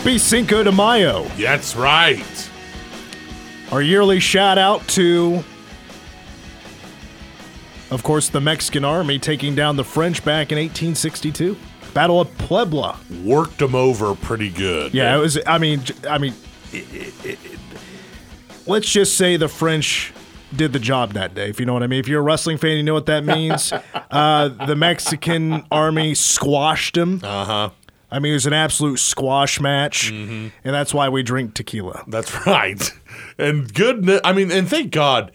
Happy Cinco de Mayo. That's right. Our yearly shout out to, of course, the Mexican army taking down the French back in 1862. Battle of Puebla. Worked them over pretty good. Yeah, it was. I mean, I mean, it, it, it, let's just say the French did the job that day. If you know what I mean. If you're a wrestling fan, you know what that means. uh, the Mexican army squashed them. Uh huh. I mean, it was an absolute squash match, mm-hmm. and that's why we drink tequila. That's right. And good. I mean, and thank God,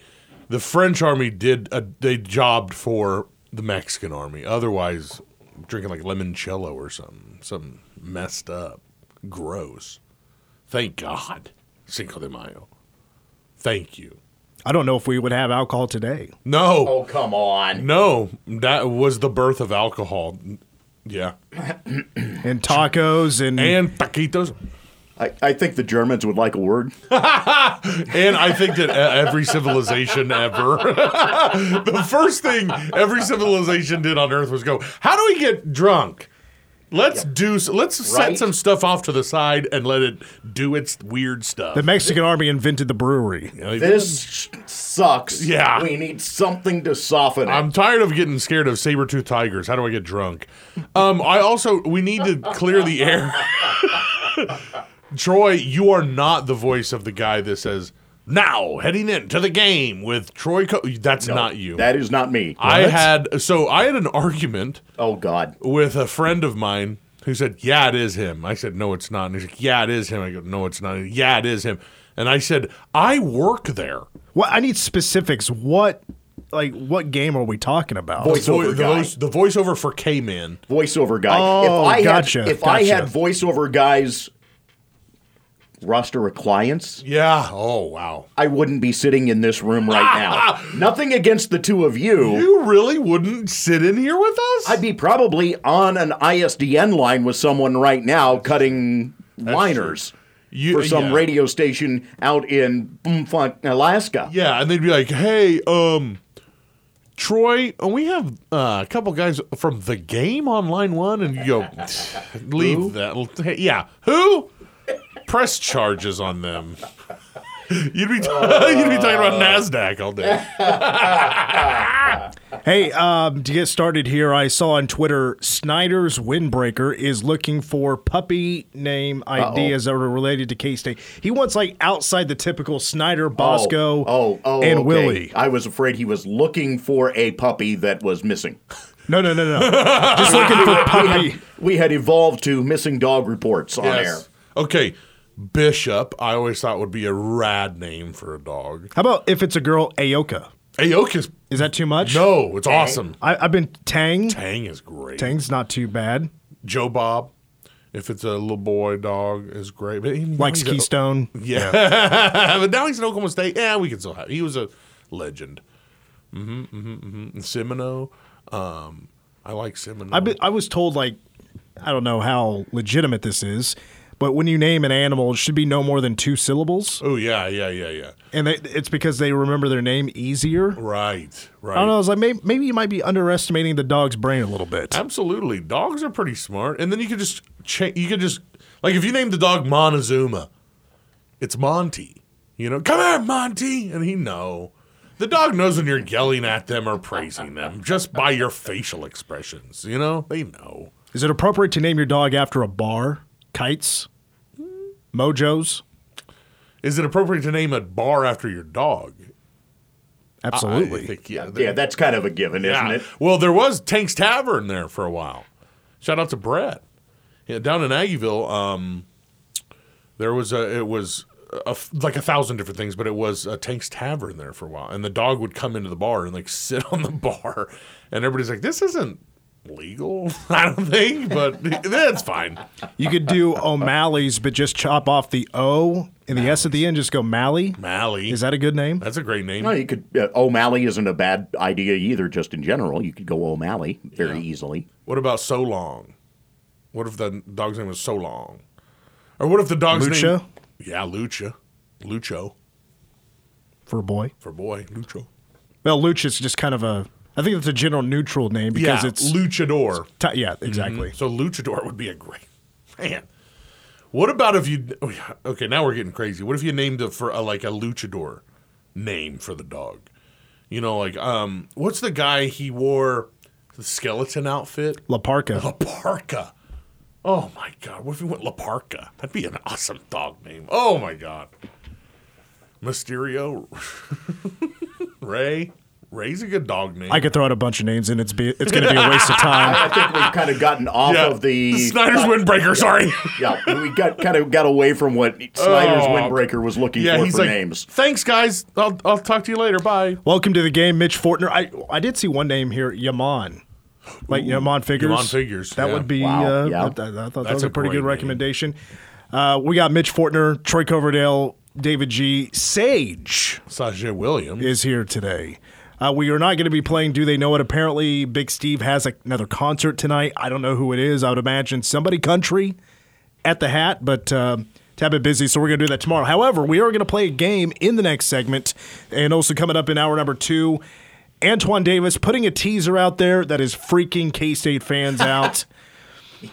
the French army did a they jobbed for the Mexican army. Otherwise, drinking like limoncello or something, something messed up, gross. Thank God, Cinco de Mayo. Thank you. I don't know if we would have alcohol today. No, Oh, come on. no, that was the birth of alcohol. Yeah, And tacos and, and taquitos. I, I think the Germans would like a word. And I think that every civilization ever, the first thing every civilization did on Earth was go, how do we get drunk? Let's do. Let's set some stuff off to the side and let it do its weird stuff. the Mexican army invented the brewery. This sucks. Yeah. We need something to soften it. I'm tired of getting scared of saber tooth tigers. How do I get drunk? Um, I also we need to clear the air. Troy, you are not the voice of the guy that says now heading into the game with Troy. Co-. That's not you. That is not me. I had so I had an argument oh, God. with a friend of mine who said, "Yeah, it is him." I said, "No, it's not." And he's like, "Yeah, it is him." I go, "No, it's not." Yeah, it is him. And I said, "I work there." What I need specifics. What like what game are we talking about? Voice- The, Voiceover the, guy. voice, the voiceover for K-Man. Voiceover guy. Oh, if I gotcha, Had, if I gotcha. had voiceover guys roster of clients, Yeah. Oh wow. I wouldn't be sitting in this room right now. Nothing against the two of you. You really wouldn't sit in here with us? I'd be probably on an ISDN line with someone right now cutting liners You- for some yeah. radio station out in Boomfuck, Alaska. Yeah, and they'd be like, "Hey, um, Troy, uh, we have uh, a couple guys from the game on line one," and you go, "Leave that." Hey, yeah, who? Press charges on them. You'd be you'd be talking about Nasdaq all day. Hey, um, to get started here, I saw on Twitter Snyder's Windbreaker is looking for puppy name ideas that are related to K State. He wants like outside the typical Snyder, Bosco, oh, oh, and okay. Willie. I was afraid he was looking for a puppy that was missing. No, no, no, no. Just looking for We puppy. had, we had evolved to missing dog reports on air. Okay, Bishop. I always thought would be a rad name for a dog. How about if it's a girl, Aoka? Aoka's Is that too much? no, it's awesome. I, I've been Tang. Tang is great. Tang's not too bad. Joe Bob. If it's a little boy dog, is great. But he, Likes he's a- Keystone. Yeah. but now he's in Oklahoma State. Yeah, we can still have. He was a legend. Mm-hmm. Mm-hmm. mm-hmm. Semino. Um, I like Semino. I be, I was told like I don't know how legitimate this is, but when you name an animal, it should be no more than two syllables, oh yeah, yeah, yeah, yeah. and they, it's because they remember their name easier. Right, right. I don't know. I was like, maybe, maybe you might be underestimating the dog's brain a little bit. Absolutely, dogs are pretty smart. And then you could just cha- you could just like if you name the dog Montezuma, it's Monty. You know, come here, Monty, and he know. The dog knows when you're yelling at them or praising them just by your facial expressions. You know, they know. Is it appropriate to name your dog after a bar? Kites, Mojos. Is it appropriate to name a bar after your dog? Absolutely. I think, yeah. Yeah, that's kind of a given, isn't Yeah. it? Well, there was Tank's Tavern there for a while. Shout out to Brett. Yeah, down in Aggieville. Um, There was a it was a f like a thousand different things, but it was a Tank's Tavern there for a while, and the dog would come into the bar and like sit on the bar, and everybody's like, "This isn't legal, I don't think, but that's fine." You could do O'Malley's, but just chop off the O and the S at the end. Just go Malley. Mally, Is that a good name? that's a great name. No, you could. Uh, O'Malley isn't a bad idea either. Just in general, you could go O'Malley very easily. What about so long? What if the dog's name was so long? Or what if the dog's name Lucha? name? Yeah, Lucha, Lucho for a boy. for a boy, Lucho. Well, Luch is just kind of a. I think it's a general neutral name because yeah, it's. luchador. ti- yeah, exactly. So luchador would be a great man. What about if you? Okay, now we're getting crazy. What if you named it for a, like a luchador name for the dog? You know, like um, what's the guy he wore the skeleton outfit? La Parca. La Parca. Oh my god, what if we went La Parca? That'd be an awesome dog name. Oh my god. Mysterio. Ray. Ray's a good dog name. I could throw out a bunch of names and it's be it's going to be a waste of time. I think we've kind of gotten off yeah, of the Snyder's windbreaker, sorry. Yeah, we got kind of got away from what Snyder's Oh. windbreaker was looking yeah, for he's for like, names. thanks guys. I'll, I'll talk to you later. Bye. Welcome to the game, Mitch Fortner. I I did see one name here, Yaman. Like Yaman figures. Yaman Figures, That yeah. would be. Wow, Uh, yeah. I, I thought that That's was a a pretty great good name. recommendation. Uh, we got Mitch Fortner, Troy Coverdale, David G. Sage Sajay Williams. is here today. Uh, we are not going to be playing Do They Know It? Apparently, Big Steve has another concert tonight. I don't know who it is. I would imagine somebody country at the hat, but uh, it's a bit busy, so we're going to do that tomorrow. However, we are going to play a game in the next segment, and also coming up in hour number two, Antoine Davis putting a teaser out there that is freaking K State fans out.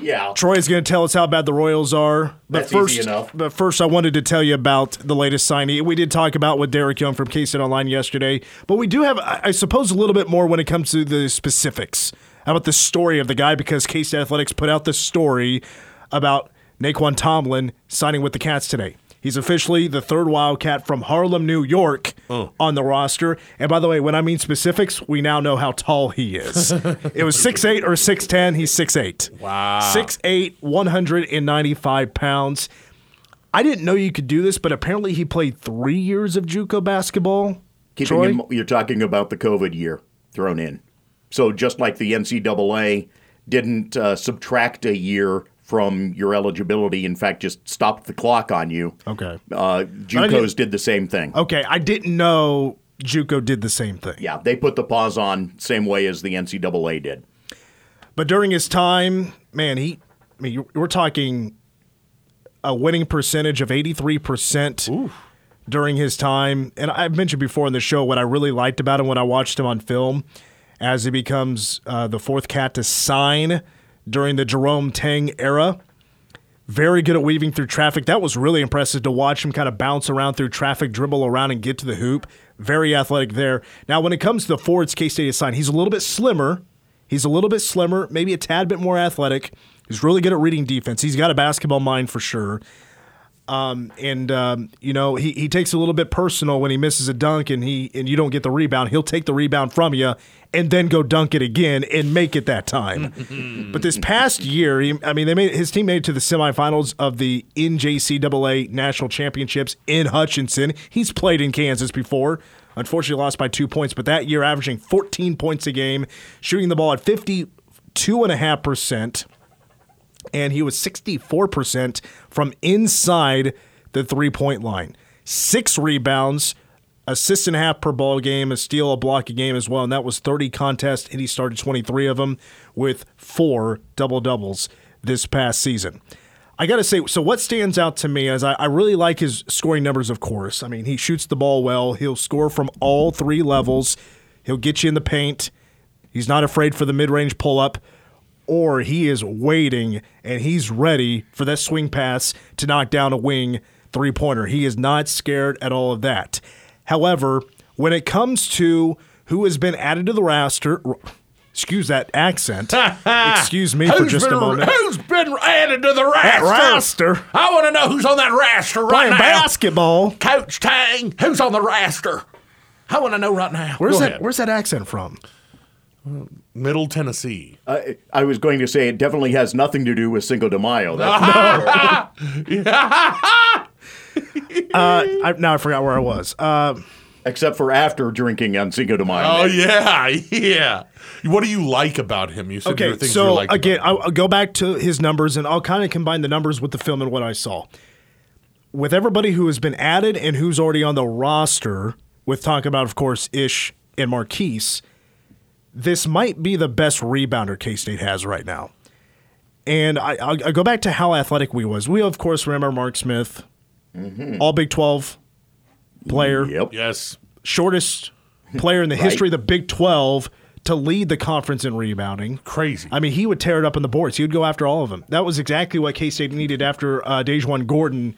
Yeah. Troy is going to tell us how bad the Royals are. But That's first, but first, I wanted to tell you about the latest signing. We did talk about with Derek Young from K-State Online yesterday, but we do have, I suppose, a little bit more when it comes to the specifics How about the story of the guy because K-State Athletics put out the story about Nae'Qwan Tomlin signing with the Cats today. He's officially the third Wildcat from Harlem, New York, on the roster. And by the way, when I mean specifics, we now know how tall he is. it was 6'8 or 6'10. He's 6'8. Wow. 6'8, 195 pounds. I didn't know you could do this, but apparently he played three years of JUCO basketball. Keeping Troy? in, you're talking about the COVID year thrown in. So just like the NCAA didn't uh, subtract a year from your eligibility, in fact, just stopped the clock on you. Okay. Uh, JUCOs did the same thing. Okay, I didn't know JUCO did the same thing. Yeah, they put the pause on same way as the NCAA did. But during his time, man, he, I mean, we're talking a winning percentage of 83% during his time. And I've mentioned before in the show what I really liked about him when I watched him on film as he becomes uh, the fourth cat to sign during the Jerome Tang era. Very good at weaving through traffic. That was really impressive to watch him kind of bounce around through traffic, dribble around, and get to the hoop. Very athletic there. Now, when it comes to the forwards K State signed, he's a little bit slimmer. He's a little bit slimmer, maybe a tad bit more athletic. He's really good at reading defense. He's got a basketball mind for sure. Um, and um, you know he, he takes a little bit personal when he misses a dunk and he and you don't get the rebound. He'll take the rebound from you and then go dunk it again and make it that time. but this past year, he, I mean, they made his team made it to the semifinals of the NJCAA national championships in Hutchinson. He's played in Kansas before. Unfortunately, lost by two points, but that year averaging 14 points a game, shooting the ball at 52 and a half percent and he was 64% from inside the three point line. Six rebounds, assist and a half per ball game, a steal, a block a game as well. And that was 30 contests, and he started 23 of them with four double doubles this past season. I got to say, so what stands out to me is I, I really like his scoring numbers, of course. I mean, he shoots the ball well, he'll score from all three levels, he'll get you in the paint. He's not afraid for the mid range pull up or he is waiting and he's ready for that swing pass to knock down a wing three pointer. He is not scared at all of that. However, when it comes to who has been added to the roster, excuse that accent. excuse me for just been, a moment. Who's been added to the That raster? roster. I want to know who's on that roster right Playing now. basketball. Coach Tang, who's on the roster? I want to know right now. Where's Go that? ahead. Where's that accent from? Middle Tennessee. I, I was going to say it definitely has nothing to do with Cinco de Mayo. That's Uh, I, now I forgot where I was. Uh, Except for after drinking on Cinco de Mayo. Oh yeah, yeah. What do you like about him? You said there okay, were things you so again, about I'll, I'll go back to his numbers and I'll kind of combine the numbers with the film and what I saw. With everybody who has been added and who's already on the roster, with talk about, of course, Ish and Markquis, this might be the best rebounder K State has right now. And I, I'll, I'll go back to how athletic we was. We of course remember Mark Smith, all Big Twelve player, Yep. Yes. shortest player in the history of the Big Twelve to lead the conference in rebounding. Crazy. I mean, he would tear it up in the boards. He would go after all of them. That was exactly what K State needed after uh, DaJuan Gordon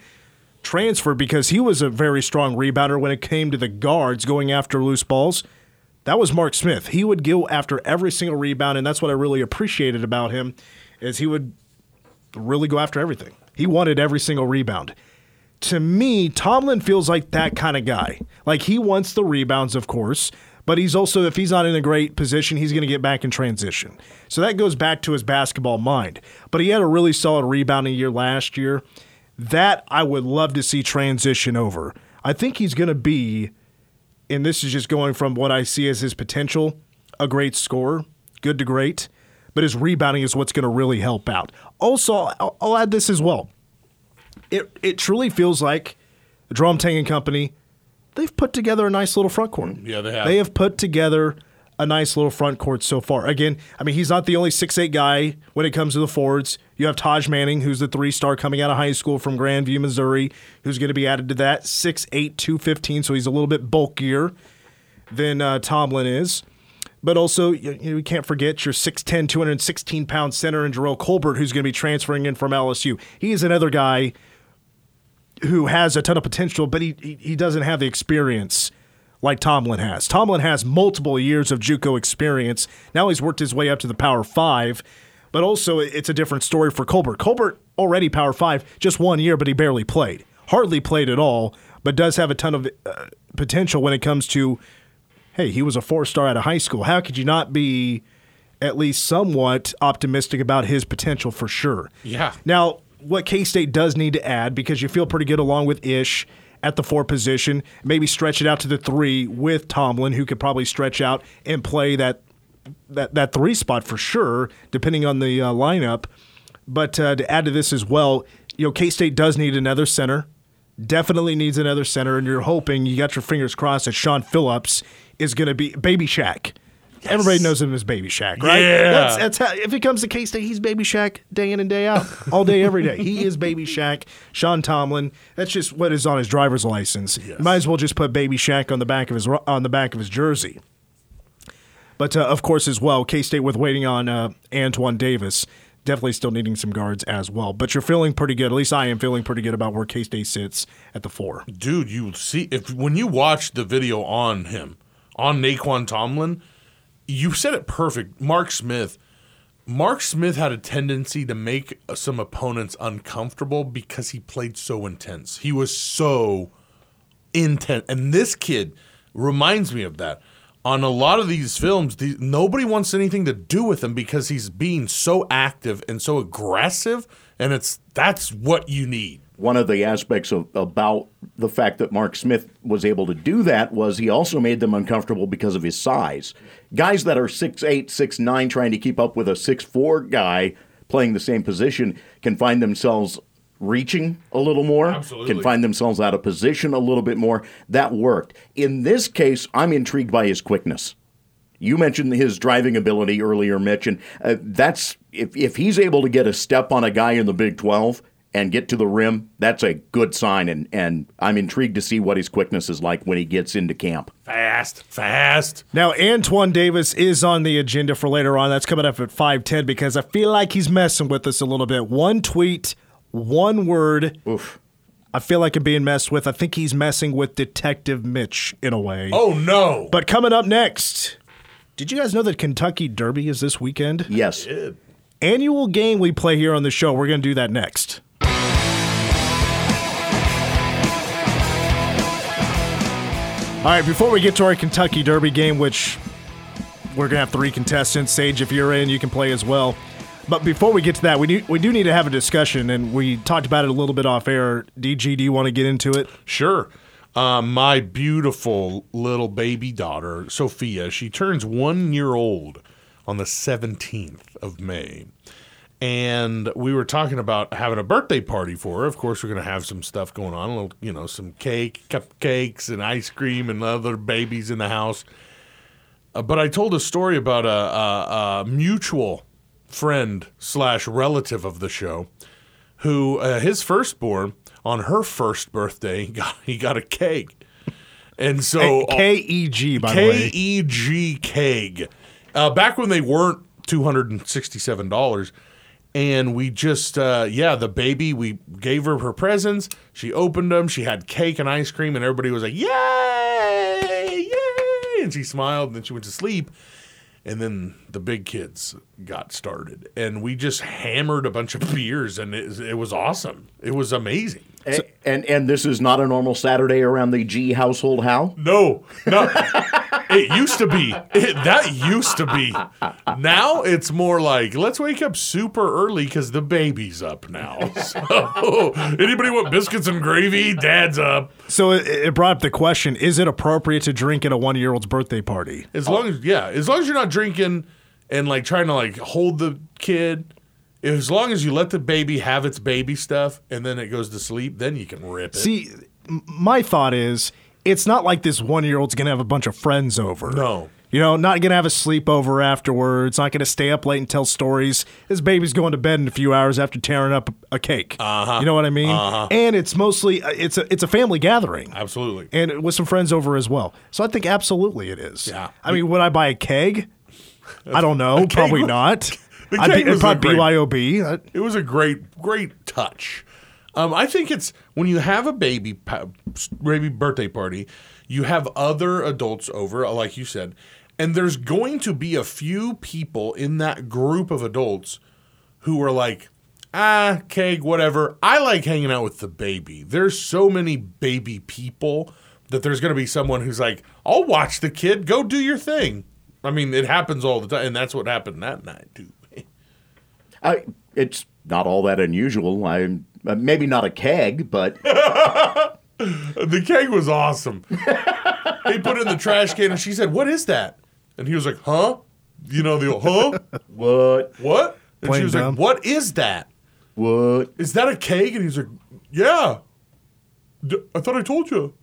transferred because he was a very strong rebounder when it came to the guards going after loose balls. That was Mark Smith. He would go after every single rebound, and that's what I really appreciated about him, is he would really go after everything. He wanted every single rebound. To me, Tomlin feels like that kind of guy. Like he wants the rebounds, of course, but he's also, if he's not in a great position, he's going to get back in transition. So that goes back to his basketball mind. But he had a really solid rebounding year last year. That I would love to see transition over. I think he's going to be, and this is just going from what I see as his potential, a great scorer, good to great, but his rebounding is what's going to really help out. Also, I'll, I'll add this as well it it truly feels like the Jerome Tang Company. They've put together a nice little front court. Yeah, they have. They have put together a nice little front court so far. Again, I mean, he's not the only six eight guy when it comes to the forwards. You have Taj Manning, who's the three star coming out of high school from Grandview, Missouri, who's going to be added to that six eight two fifteen. So he's a little bit bulkier than uh, Tomlin is. But also, you, you can't forget your 6'10, 216 pound center in Jerrell Colbert, who's going to be transferring in from LSU. He is another guy who has a ton of potential, but he, he, he doesn't have the experience like Tomlin has. Tomlin has multiple years of JUCO experience. Now he's worked his way up to the Power Five, but also it's a different story for Colbert. Colbert already Power Five, just one year, but he barely played, hardly played at all, but does have a ton of uh, potential when it comes to. Hey, he was a four star out of high school. How could you not be at least somewhat optimistic about his potential for sure? Yeah. Now, what K State does need to add, because you feel pretty good along with Ish at the four position, maybe stretch it out to the three with Tomlin, who could probably stretch out and play that that that three spot for sure, depending on the uh, lineup. But uh, to add to this as well, you know, K State does need another center. Definitely needs another center, and you're hoping you got your fingers crossed that Sean Phillips is going to be Baby Shack. Everybody knows him as Baby Shack, right? Yeah. That's, that's how, if it comes to K State, he's Baby Shack day in and day out, all day, every day. He is Baby Shack. Sean Tomlin. That's just what is on his driver's license. Might as well just put Baby Shack on the back of his on the back of his jersey. But uh, of course, as well, K State with waiting on uh, Antoine Davis, definitely still needing some guards as well. But you're feeling pretty good. At least I am feeling pretty good about where K State sits at the four. dude, you see if when you watch the video on him on Nae'Qwan Tomlin, you said it perfect. Mark Smith. Mark Smith had a tendency to make some opponents uncomfortable because he played so intense. He was so intense, and this kid reminds me of that. On a lot of these films, the, nobody wants anything to do with him because he's being so active and so aggressive, and it's that's what you need. one of the aspects of, about the fact that Mark Smith was able to do that was he also made them uncomfortable because of his size. Guys that are 6'8, 6'9, trying to keep up with a six four guy playing the same position can find themselves reaching a little more, Absolutely. can find themselves out of position a little bit more. That worked. In this case, I'm intrigued by his quickness. You mentioned his driving ability earlier, Mitch, and uh, that's if, if he's able to get a step on a guy in the Big 12 and get to the rim, that's a good sign. And, and I'm intrigued to see what his quickness is like when he gets into camp. Fast, fast. Now, Antoine Davis is on the agenda for later on. That's coming up at 510 because I feel like he's messing with us a little bit. One tweet, one word. Oof. I feel like I'm being messed with. I think he's messing with Detective Mitch in a way. Oh no! But coming up next, did you guys know that Kentucky Derby is this weekend? Yes. Annual game we play here on the show. We're going to do that next. All right, before we get to our Kentucky Derby game, which we're going to have three contestants, Sage, if you're in, you can play as well. But before we get to that, we need, we do need to have a discussion, and we talked about it a little bit off air. DG, do you want to get into it? Sure. Um, my beautiful little baby daughter, Sophia, she turns one year old on the 17th of May. And we were talking about having a birthday party for her. Of course, we're going to have some stuff going on, little, you know, some cake, cupcakes, and ice cream, and other babies in the house. Uh, but I told a story about a, a, a mutual friend slash relative of the show who uh, his firstborn on her first birthday got he got a keg, and so K E G, by the way. E G keg. Uh, back when they weren't two hundred and sixty-seven dollars, and we just uh, yeah, the baby we gave her her presents. She opened them. She had cake and ice cream, and everybody was like, "Yay, yay!" And she smiled, and then she went to sleep. And then the big kids got started, and we just hammered a bunch of beers, and it, it was awesome. It was amazing. A- and and this is not a normal Saturday around the G household. How? No, no. it used to be. It, that used to be. Now it's more like let's wake up super early because the baby's up now. So anybody want biscuits and gravy? Dad's up. So it, it brought up the question: Is it appropriate to drink at a one-year-old's birthday party? As long as yeah, as long as you're not drinking and like trying to like hold the kid. As long as you let the baby have its baby stuff and then it goes to sleep, then you can rip it. See, my thought is, it's not like this one-year-old's gonna have a bunch of friends over. No. You know, not gonna have a sleepover afterwards. Not gonna stay up late and tell stories. His baby's going to bed in a few hours after tearing up a cake. Uh-huh. You know what I mean? Uh-huh. And it's mostly uh, it's a it's a family gathering. Absolutely. and with some friends over as well. So I think absolutely it is. Yeah. I mean, would I buy a keg? I don't know. Probably was- not. the I'd keg be, it'd was probably great- BYOB. It was a great, great touch. Um, I think it's when you have a baby baby birthday party, you have other adults over, like you said, and there's going to be a few people in that group of adults who are like, ah, keg, whatever. I like hanging out with the baby. There's so many baby people that there's going to be someone who's like, I'll watch the kid. Go do your thing. I mean, it happens all the time, and that's what happened that night too. I, it's not all that unusual. I uh, maybe not a keg, but The keg was awesome. he put it in the trash can and she said, What is that? And he was like, Huh? You know, the old, huh? what? What? And Plain she was dumb. like, What is that? What? Is that a keg? And he's like, Yeah. D- I thought I told you.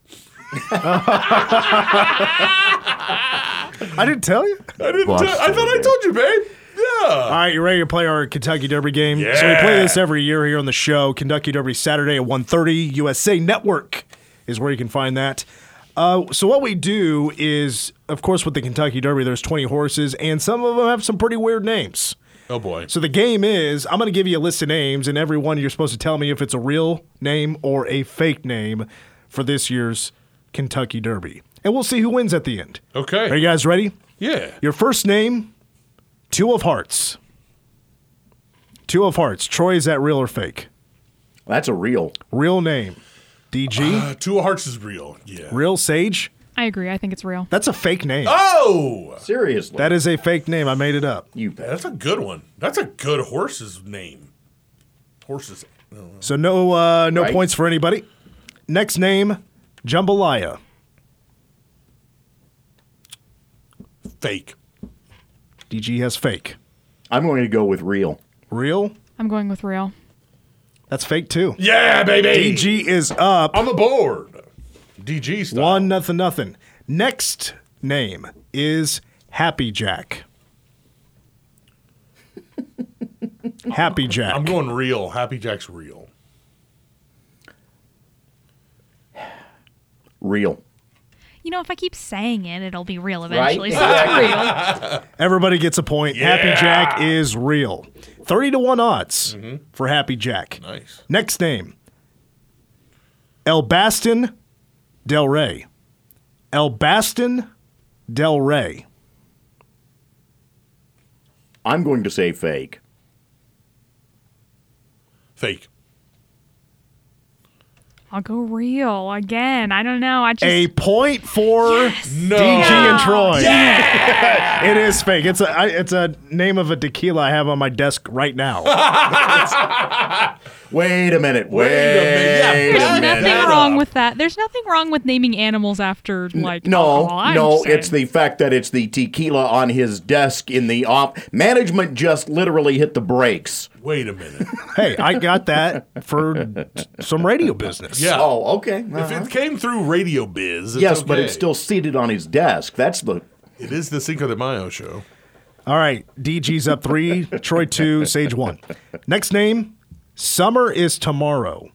I didn't tell you. I didn't. Busted. Tell, I thought I told you, babe. Yeah. All right, you ready to play our Kentucky Derby game? Yeah. So we play this every year here on the show. Kentucky Derby Saturday at 1.30. USA Network is where you can find that. Uh, so what we do is, of course, with the Kentucky Derby, there's 20 horses, and some of them have some pretty weird names. Oh boy. So the game is I'm going to give you a list of names, and every one you're supposed to tell me if it's a real name or a fake name for this year's Kentucky Derby. And we'll see who wins at the end. Okay. Are you guys ready? yeah. Your first name, Two of Hearts. Two of Hearts. Troy, is that real or fake? That's a real. Real name. DG. Uh, Two of Hearts is real. Yeah. real Sage. I agree. I think it's real. That's a fake name. Oh, Seriously. That is a fake name. I made it up. you bet. that's a good one. That's a good horse's name. Horses. So no uh, no Right. points for anybody. Next name, Jambalaya. Fake. DG has fake. I'm going to go with real. Real? I'm going with real. That's fake too. Yeah, baby. DG is up. I'm aboard. DG style. One nothing nothing. Next name is Happy Jack. Happy Jack. I'm going real. Happy Jack's real. Real. You know, if I keep saying it, it'll be real Right? eventually. So it's real. Everybody gets a point. Happy Jack is real. 30 to 1 odds mm-hmm. for Happy Jack. Nice. Next name El Baston Del Rey. El Baston Del Rey. I'm going to say fake. Fake. I'll go real again. I don't know. I just A point for No. DG and Troy. Yeah. It is fake. It's a I, it's a name of a tequila I have on my desk right now. Wait a minute. Wait, Wait a minute. Yeah, There's back minute. nothing wrong with that. There's nothing wrong with naming animals after like No, alcohol. No, saying. it's the fact that it's the tequila on his desk in the off. Management just literally hit the brakes. Wait a minute. hey, I got that for some radio business. Yeah. Oh, okay. If Uh-huh. it came through Radio Biz, it's yes, but it's still seated on his desk. That's the. It is the Cinco de Mayo show. All right, DG's up three, Troy two, Sage one. Next name, Summer is tomorrow.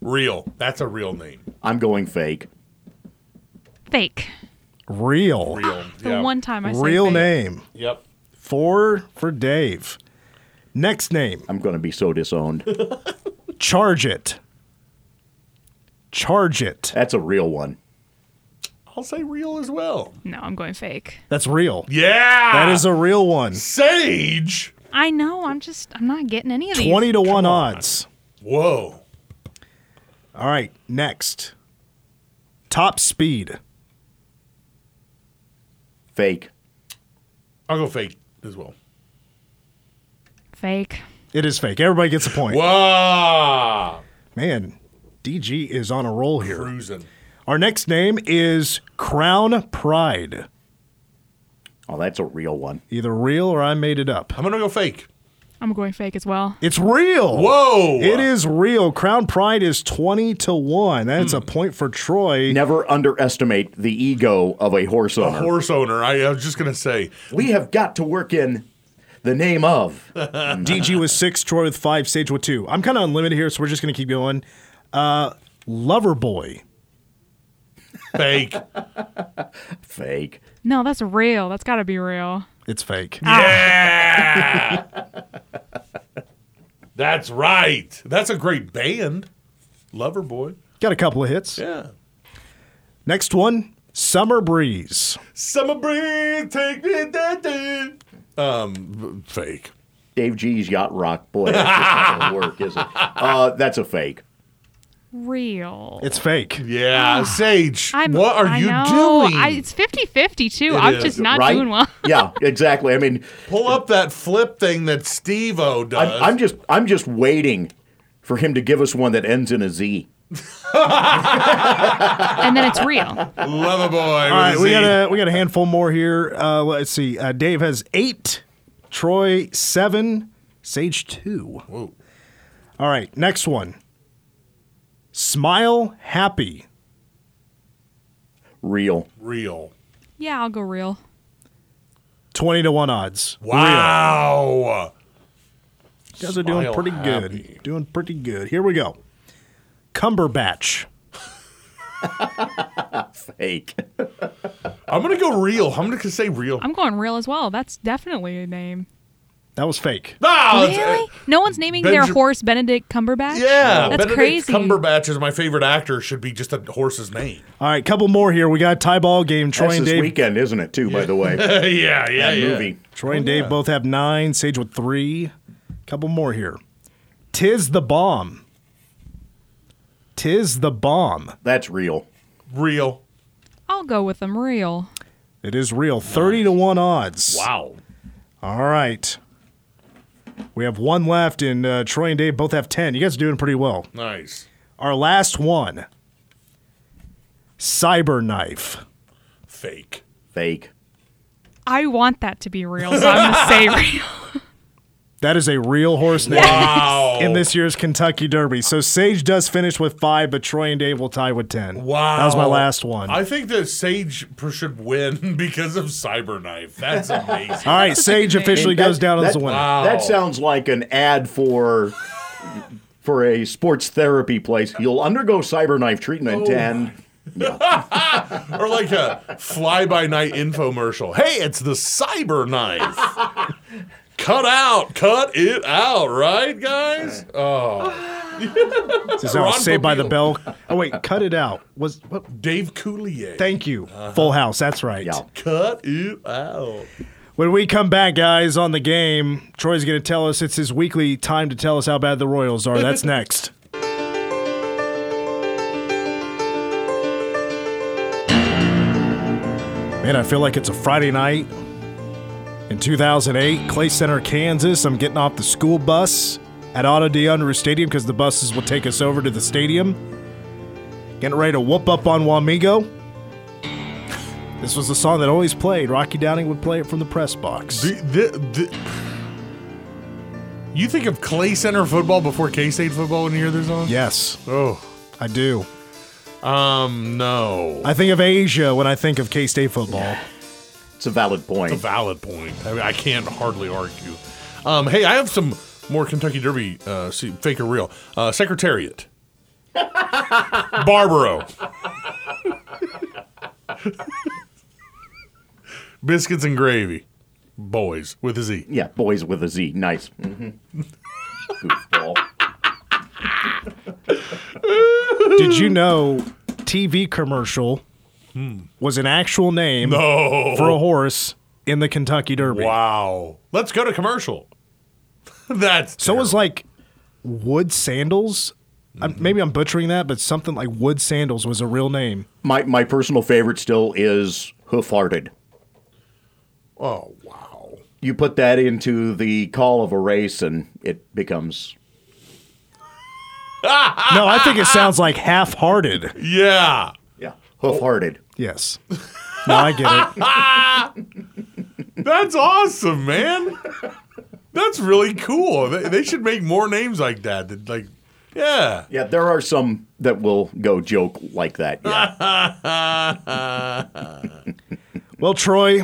Real. That's a real name. I'm going fake. fake. Real. Real. The yeah. one time I say Real fake. name. Yep. Four for Dave. Next name, I'm going to be so disowned. Charge It. Charge It. That's a real one. I'll say real as well. No, I'm going fake. That's real. Yeah. That is a real one. Sage. I know. I'm just. I'm not getting any of these. 20 to 1 on. odds. Whoa. All right, next. Top speed. Fake. I'll go fake as well. Fake. It is fake. Everybody gets a point. Wow. Man, DG is on a roll here. Cruising. Our next name is Crown Pride. Oh, that's a real one. Either real or I made it up. I'm gonna go fake. I'm going fake as well. It's real. Whoa. It is real. Crown Pride is 20 to 1. That's a hmm. point for Troy. Never underestimate the ego of a horse owner. A horse owner. I, I was just gonna say. we have got to work in the name of. DG with 6, Troy with 5, Sage with 2. I'm kind of unlimited here, so we're just going to keep going. Uh, Lover Boy. Fake. Fake. No, that's real. That's got to be real. It's fake. Yeah. That's right. That's a great band. Lover boy. Got a couple of hits. Yeah. Next one, Summer Breeze. Summer breeze, take me da, da. Um, fake. Dave G's Yacht Rock. Boy, that's just not going to work, is it? Uh, that's a fake. Real. It's fake. Yeah, Sage. I'm, what are I you know. doing? I, it's 50 50 too. It I'm is, just not right? doing well. yeah, exactly. I mean, Pull up that flip thing that Steve O does. I'm, I'm just I'm just waiting for him to give us one that ends in a Z. and then it's real. Lover boy. All right, we got a we got a handful more here. Uh, let's see. Uh, Dave has eight, Troy seven, Sage two. Whoa. All right, next one. Smile happy. Real. Real. Yeah, I'll go real. Twenty to one odds. Wow. You guys are doing Smile pretty good. Doing pretty good. Here we go. Cumberbatch. Fake. I'm gonna go real. I'm gonna say real. I'm going real as well. That's definitely a name. That was fake. No, uh, Really? No one's naming their horse Benedict Cumberbatch? Yeah, That's Benedict crazy. Cumberbatch is my favorite actor. Should be just a horse's name. All right, couple more here. We got a tie ball game. Troy That's and this Dave. weekend, isn't it? Too, by the way. yeah, yeah, that yeah. movie. Troy and oh, Dave both have nine. Sage with three. Couple more here. Tis the bomb. Tis the bomb. That's real. Real. I'll go with them real. It is real. 30 to 1 odds. Wow. All right. We have one left, and uh, Troy and Dave both have 10. You guys are doing pretty well. Nice. Our last one Cyber Knife. Fake. Fake. I want that to be real, so I'm going to say real. That is a real horse name Wow. in this year's Kentucky Derby. So Sage does finish with five, but Troy and Dave will tie with 10. Wow. That was my last one. I think that Sage should win because of Cyberknife. That's amazing. All right, Sage officially That- goes down as that- the winner. Wow. That sounds like an ad for for a sports therapy place. You'll undergo cyberknife treatment Oh and or like a fly by night infomercial. Hey, it's the Cyber Knife. cut out, cut it out, right, guys? Oh, this is Saved by the Bell. Oh wait, cut it out. Was what? Dave Coulier? Thank you, uh-huh. Full House. That's right. Yeah. Cut it out. When we come back, guys, on the game, Troy's going to tell us it's his weekly time to tell us how bad the Royals are. That's next. Man, I feel like it's a Friday night in 2008, Clay Center, Kansas. I'm getting off the school bus at Otto DeAndre Stadium because the buses will take us over to the stadium. Getting ready to whoop up on Wamego. This was the song that always played. Rocky Downing would play it from the press box. The, the, the, you think of Clay Center football before K State football when you hear this song? Yes, Oh, I do. um, no. I think of Asia when I think of K State football. It's a valid point. It's a valid point. I, mean, I can't hardly argue. Um, hey, I have some more Kentucky Derby, uh, see, fake or real. Uh, Secretariat. Barbaro. Biscuits and gravy. Boys with a Z. Yeah, boys with a Z. Nice. hmm Did you know TV commercial Hmm. was an actual name Oh, for a horse in the Kentucky Derby? wow. Let's go to commercial. That's So it was like Wood Sandals. I'm- mm-hmm. maybe I'm butchering that, but something like Wood Sandals was a real name. My my personal favorite still is hoof-hearted. oh wow. You put that into the call of a race, and it becomes No, I think it sounds like half-hearted. Yeah. Yeah hoof-hearted. Yes. No, I get it. That's awesome, man. That's really cool. They, they should make more names like that. that. Like, yeah. Yeah, there are some that will go joke like that. Yeah. Well, Troy,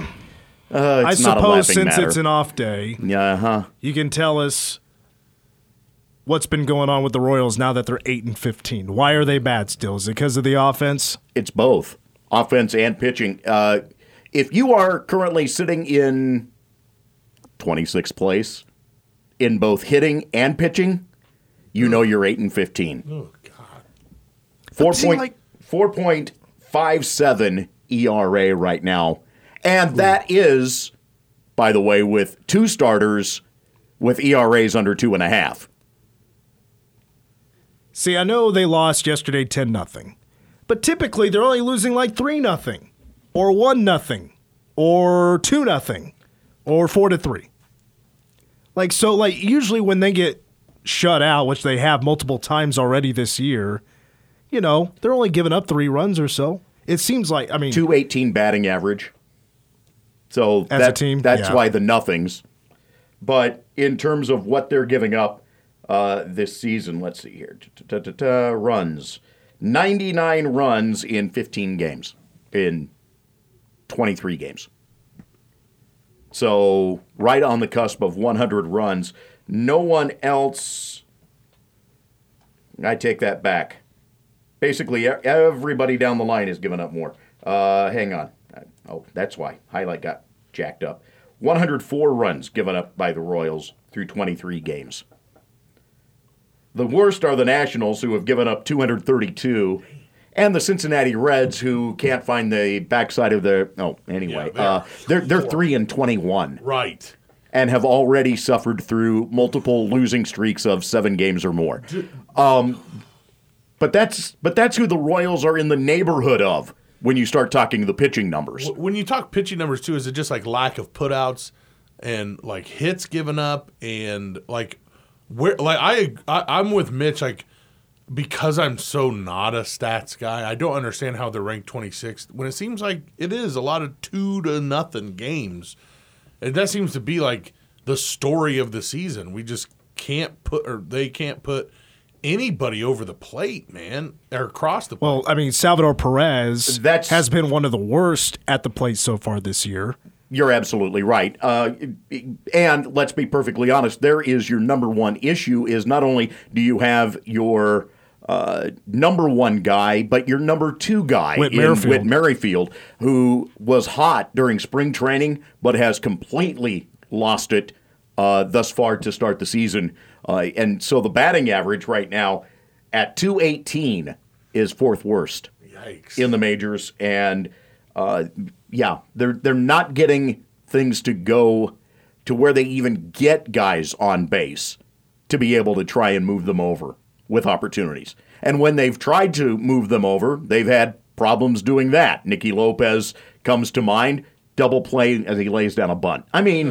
Uh, I not suppose laughing since matter. it's an off day, yeah, huh. you can tell us what's been going on with the Royals now that they're 8 and 15. Why are they bad still? Is it because of the offense? It's both offense and pitching. Uh, if you are currently sitting in 26th place in both hitting and pitching, you know you're 8 and 15. Oh God. Four point like- four point five seven ERA right now, and that is, by the way, with two starters with ERAs under two and a half. See, I know they lost yesterday 10 nothing. But typically they're only losing like 3 nothing or 1 nothing or 2 nothing or 4 to 3. Like so like usually when they get shut out, which they have multiple times already this year, you know, they're only giving up 3 runs or so. It seems like I mean Two eighteen batting average. So As a that- team, that's yeah. why the nothings. But in terms of what they're giving up uh, this season, let's see here. Runs. 99 runs in 15 games, in 23 games. So, right on the cusp of 100 runs. No one else. I take that back. Basically, everybody down the line has given up more. Uh, hang on. Oh, that's why. Highlight got jacked up. 104 runs given up by the Royals through 23 games. The worst are the Nationals, who have given up 232, and the Cincinnati Reds, who can't find the backside of their. Oh, anyway, Yeah, they're uh, they're they're three and 21, Right. and have already suffered through multiple losing streaks of seven games or more. Um, but that's but that's who the Royals are in the neighborhood of when you start talking the pitching numbers. When you talk pitching numbers too, is it just like lack of putouts and like hits given up and like where like I, I I'm with Mitch like because I'm so not a stats guy, I don't understand how they're ranked 26th when it seems like it is a lot of two to nothing games. And that seems to be like the story of the season. We just can't put or they can't put anybody over the plate, man, or across the plate. well, I mean Salvador Perez That's- has been one of the worst at the plate so far this year. You're absolutely right. Uh, and let's be perfectly honest, there is your number one issue is not only do you have your uh, number one guy, but your number two guy Whit in Merrifield. Whit Merrifield, who was hot during spring training, but has completely lost it uh, thus far to start the season. Uh, and so the batting average right now at 218 is fourth worst Yikes. in the majors, and uh, yeah, they're they're not getting things to go to where they even get guys on base to be able to try and move them over with opportunities. And when they've tried to move them over, they've had problems doing that. Nicky Lopez comes to mind. Double play as he lays down a bunt. I mean,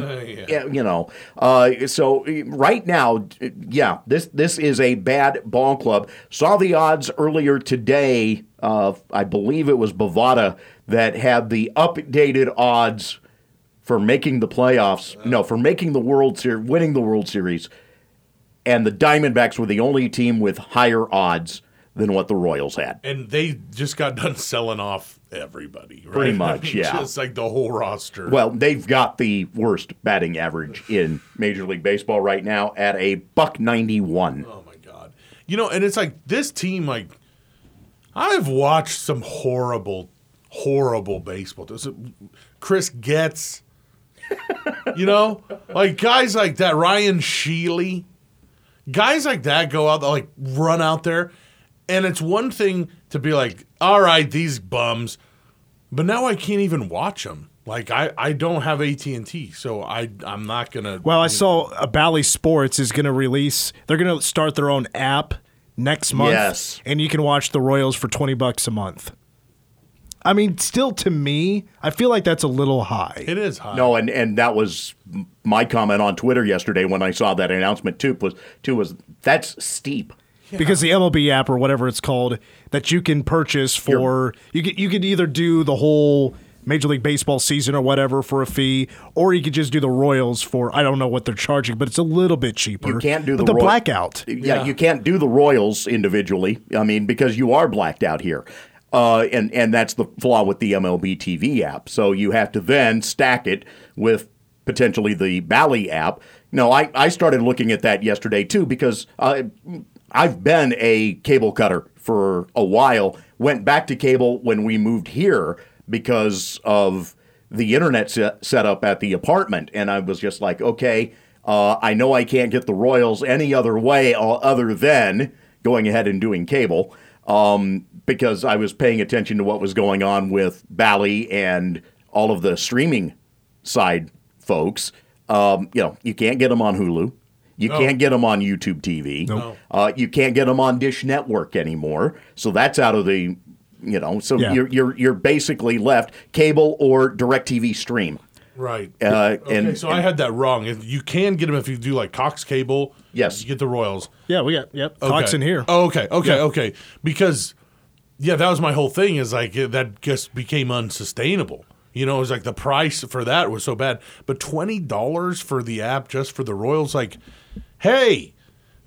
yeah, you know. Uh, so uh, right now, uh, yeah, this this is a bad ball club. Saw the odds earlier today. Uh, I believe it was Bovada that had the updated odds for making the playoffs. No, for making the World Series, winning the World Series, and the Diamondbacks were the only team with higher odds than what the Royals had. And they just got done selling off everybody, right? Pretty much, yeah. Just like the whole roster. Well, they've got the worst batting average in Major League Baseball right now at a buck ninety one. Oh my god. You know, and it's like this team like I've watched some horrible horrible baseball. This- Chris Getz you know, like guys like that Ryan Shealy, guys like that go out like run out there and it's one thing to be like, "All right, these bums." But now I can't even watch them. Like I, I don't have AT and T, so I I'm not gonna. Well, I saw uh, Bally Sports is going to release. They're going to start their own app next month. Yes. and you can watch the Royals for twenty bucks a month. I mean, still to me, I feel like that's a little high. it is high. No, and and that was my comment on Twitter yesterday when I saw that announcement too. Was too was that's steep. because the MLB app or whatever it's called that you can purchase for you could you could either do the whole Major League Baseball season or whatever for a fee, or you could just do the Royals for I don't know what they're charging, but it's a little bit cheaper. You can't do but the the Roy- blackout. Yeah, you can't do the Royals individually. I mean, because you are blacked out here. Uh, and, and that's the flaw with the MLB TV app. So you have to then stack it with potentially the Bally app. No, I, I started looking at that yesterday too because uh, I've been a cable cutter for a while. Went back to cable when we moved here because of the internet set, set up at the apartment. And I was just like, okay, uh, I know I can't get the Royals any other way other than going ahead and doing cable um, because I was paying attention to what was going on with Bally and all of the streaming side folks. Um, you know, you can't get them on Hulu. You can't get them on YouTube TV. No. Uh, you can't get them on Dish Network anymore. So that's out of the, you know, so Yeah. you're, you're you're basically left cable or DirecTV stream. Right. Uh, okay, and so I had that wrong. If You can get them if you do like Cox Cable. Yes. You get the Royals. Yeah, we got yep. Okay. Cox in here. Oh, okay, okay, Yeah. okay. Because yeah, that was my whole thing. Is like that just became unsustainable. You know, it was like the price for that was so bad. But twenty dollars for the app just for the Royals, like, hey,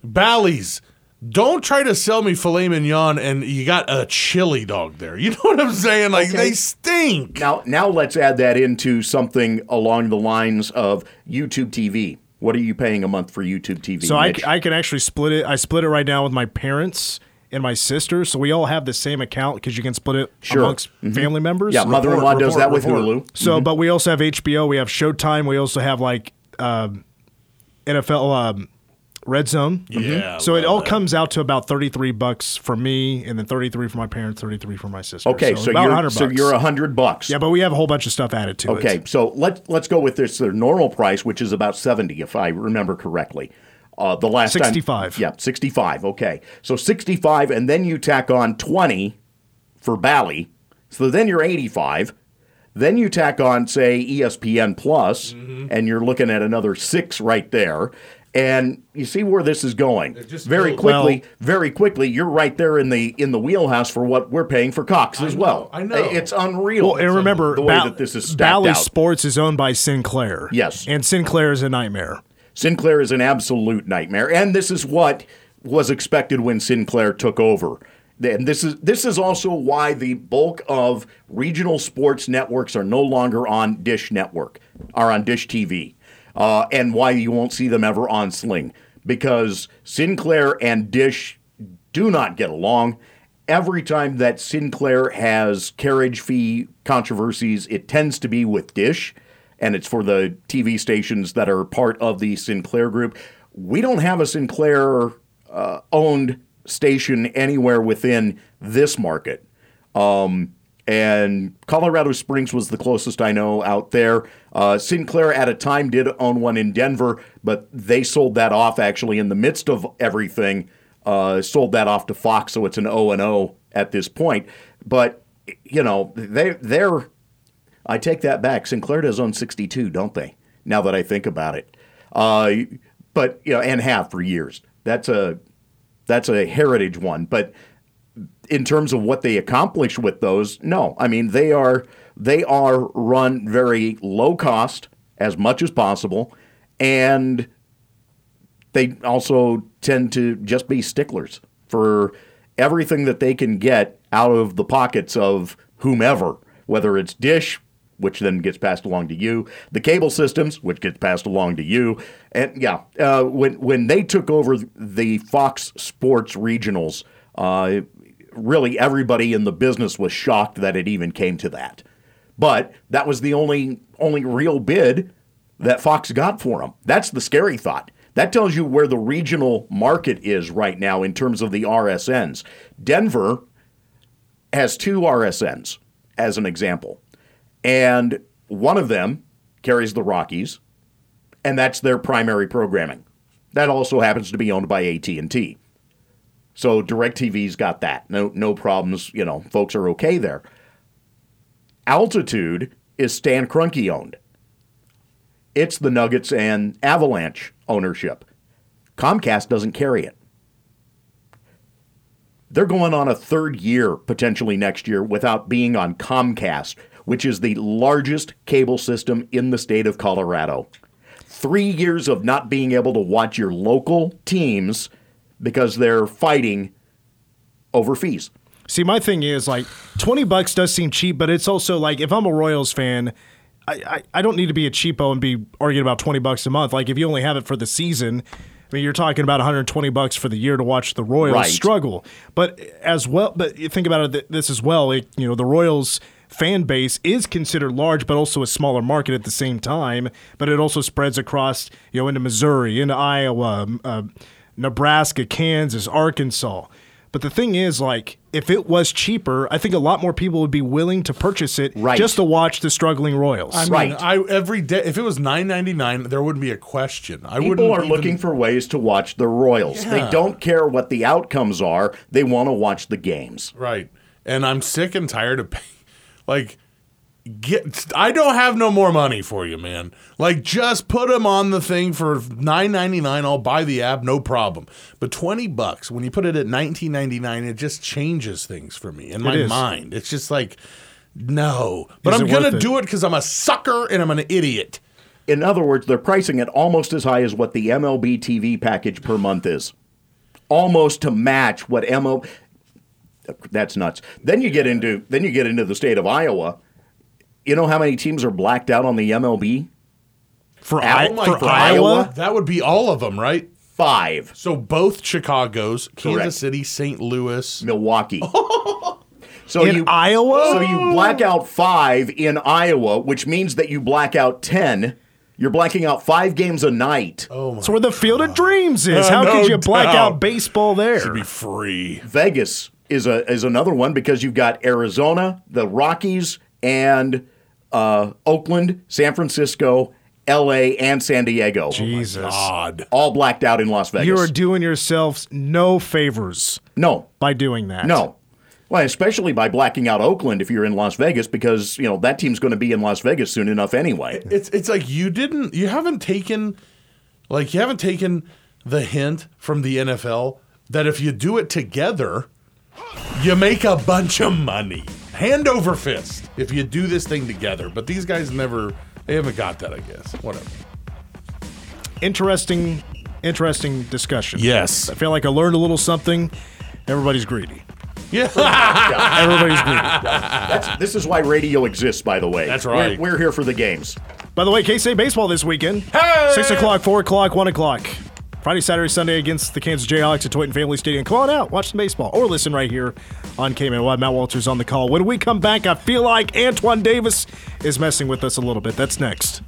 Bally's, don't try to sell me filet mignon and you got a chili dog there. You know what I'm saying? Like they stink. Now, now let's add that into something along the lines of YouTube TV. What are you paying a month for YouTube TV? So I, Mitch? I can actually split it. I split it right now with my parents and my sister, so we all have the same account because you can split it Sure. amongst family members. yeah, mother-in-law does that with report. Hulu. So, but we also have HBO. We have Showtime. We also have like um, NFL um, Red Zone. Yeah, So it all that. comes out to about thirty three bucks for me, and then thirty three for my parents, thirty three for my sister. Okay, so, about you're 100 so bucks. you're a hundred bucks. yeah, but we have a whole bunch of stuff added to it. Okay, so let's let's go with this their normal price, which is about seventy, if I remember correctly. Uh, the last time- 65. yeah, sixty-five. Okay, so sixty-five, and then you tack on twenty for Bally, so then you're eighty-five. Then you tack on, say, ESPN Plus, Mm-hmm. and you're looking at another six right there. And you see where this is going. just Very goes- quickly, very quickly, you're right there in the in the wheelhouse for what we're paying for Cox as know, well. I know. It's unreal. Well, and remember, the way Bal- that this is stacked Bally out. Sports is owned by Sinclair. Yes. and Sinclair is a nightmare. Sinclair is an absolute nightmare, and this is what was expected when Sinclair took over. And this is this is also why the bulk of regional sports networks are no longer on Dish Network, are on Dish TV, uh, and why you won't see them ever on Sling because Sinclair and Dish do not get along. Every time that Sinclair has carriage fee controversies, it tends to be with Dish and it's for the TV stations that are part of the Sinclair group. We don't have a Sinclair uh, owned station anywhere within this market. Um, and Colorado Springs was the closest I know out there. Uh, Sinclair at a time did own one in Denver, but they sold that off actually in the midst of everything. Uh, sold that off to Fox, so it's an O and O at this point. But you know they they're I take that back. Sinclair does own 62, don't they? Now that I think about it. Uh, but, you know, and have for years. That's a that's a heritage one. But in terms of what they accomplish with those, no. I mean, they are they are run very low cost as much as possible, and they also tend to just be sticklers for everything that they can get out of the pockets of whomever, whether it's Dish, which then gets passed along to you, the cable systems, which gets passed along to you, and yeah, uh, when when they took over the Fox Sports regionals, uh, really everybody in the business was shocked that it even came to that. But that was the only only real bid that Fox got for them. That's the scary thought. That tells you where the regional market is right now in terms of the RSNs. Denver has two RSNs, as an example, and one of them carries the Rockies, and that's their primary programming. That also happens to be owned by AT&T. So DirecTV's got that. No no problems, you know, folks are okay there. Altitude is Stan Kroenke owned. It's the Nuggets and Avalanche ownership. Comcast doesn't carry it. They're going on a third year potentially next year without being on Comcast, which is the largest cable system in the state of Colorado. Three years of not being able to watch your local teams because they're fighting over fees. See, my thing is like twenty bucks does seem cheap, but it's also like if I'm a Royals fan, I, I, I don't need to be a cheapo and be arguing about twenty bucks a month. Like if you only have it for the season, I mean you're talking about 120 bucks for the year to watch the Royals Right. struggle. But as well, but you think about it this as well. It, you know the Royals fan base is considered large, but also a smaller market at the same time. But it also spreads across you know into Missouri, into Iowa, uh, Nebraska, Kansas, Arkansas. But the thing is, like, if it was cheaper, I think a lot more people would be willing to purchase it Right. just to watch the struggling Royals. I mean, Right. I every day if it was nine ninety nine, there wouldn't be a question. I People wouldn't are even- looking for ways to watch the Royals. They don't care what the outcomes are. They want to watch the games. right, and I'm sick and tired of paying. Like, get I don't have no more money for you, man. Like, just put them on the thing for nine ninety nine. I'll buy the app, no problem. But twenty bucks when you put it at nineteen ninety nine, it just changes things for me in my is. mind. It's just like. No, but Is I'm gonna it? do it because I'm a sucker and I'm an idiot. In other words, they're pricing it almost as high as what the MLB TV package per month is. Almost to match what MLB That's nuts. Then you get into then you get into the state of Iowa. You know how many teams are blacked out on the MLB? for Oh I, my for God. Iowa, That would be all of them, right? Five. So both Chicago's, Kansas Correct. City, St. Louis. Milwaukee. So in you Iowa. So you black out five in Iowa, which means that you black out ten. You're blacking out five games a night. That's where the Field of Dreams is. Uh, How no could you black doubt. out baseball there? Should be free. Vegas is a is another one because you've got Arizona, the Rockies, and uh, Oakland, San Francisco, L.A., and San Diego. Jesus, God. All blacked out in Las Vegas. you are doing yourselves no favors no, by doing that. no. Well, especially by blacking out Oakland if you're in Las Vegas, because you know that team's going to be in Las Vegas soon enough anyway. It's it's like you didn't you haven't taken like you haven't taken the hint from the NFL that if you do it together, you make a bunch of money. Hand over fist if you do this thing together. But these guys never they haven't got that, I guess. Whatever. Interesting, interesting discussion. Yes. I feel like I learned a little something. Everybody's greedy. Yeah. Everybody's greedy. That's, this is why radio exists, by the way. That's We're- right. We're, here for the games. By the way, K State baseball this weekend. Hey! Six o'clock, four o'clock, one o'clock. Friday, Saturday, Sunday against the Kansas Jayhawks at Tointon Family Stadium. Come on out, watch the baseball, or listen right here on KMAN. We'll Matt Walters on the call. When we come back, I feel like Antoine Davis is messing with us a little bit. That's next.